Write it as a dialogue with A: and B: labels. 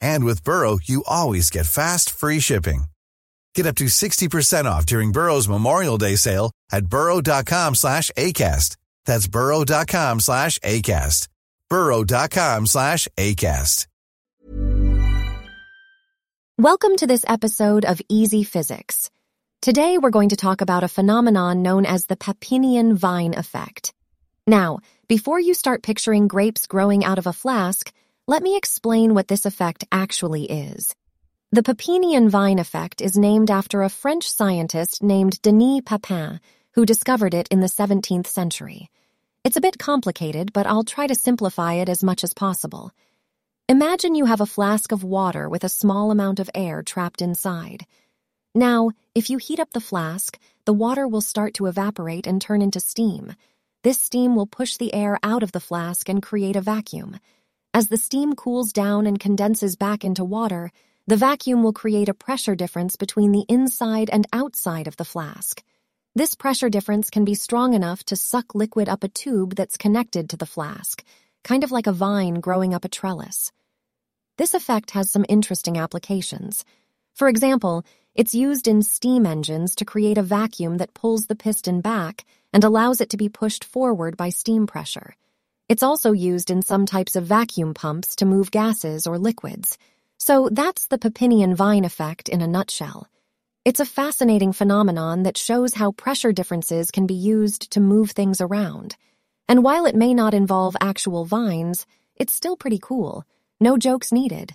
A: And with Burrow, you always get fast, free shipping. Get up to 60% off during Burrow's Memorial Day sale at burrow.com slash ACAST. That's burrow.com slash ACAST. burrow.com slash ACAST.
B: Welcome to this episode of Easy Physics. Today we're going to talk about a phenomenon known as the Papinian vine effect. Now, before you start picturing grapes growing out of a flask, let me explain what this effect actually is. The Papinian vine effect is named after a French scientist named Denis Papin, who discovered it in the 17th century. It's a bit complicated, but I'll try to simplify it as much as possible. Imagine you have a flask of water with a small amount of air trapped inside. Now, if you heat up the flask, the water will start to evaporate and turn into steam. This steam will push the air out of the flask and create a vacuum. As the steam cools down and condenses back into water, the vacuum will create a pressure difference between the inside and outside of the flask. This pressure difference can be strong enough to suck liquid up a tube that's connected to the flask, kind of like a vine growing up a trellis. This effect has some interesting applications. For example, it's used in steam engines to create a vacuum that pulls the piston back and allows it to be pushed forward by steam pressure. It's also used in some types of vacuum pumps to move gases or liquids. So that's the Papinian vine effect in a nutshell. It's a fascinating phenomenon that shows how pressure differences can be used to move things around. And while it may not involve actual vines, it's still pretty cool. No jokes needed.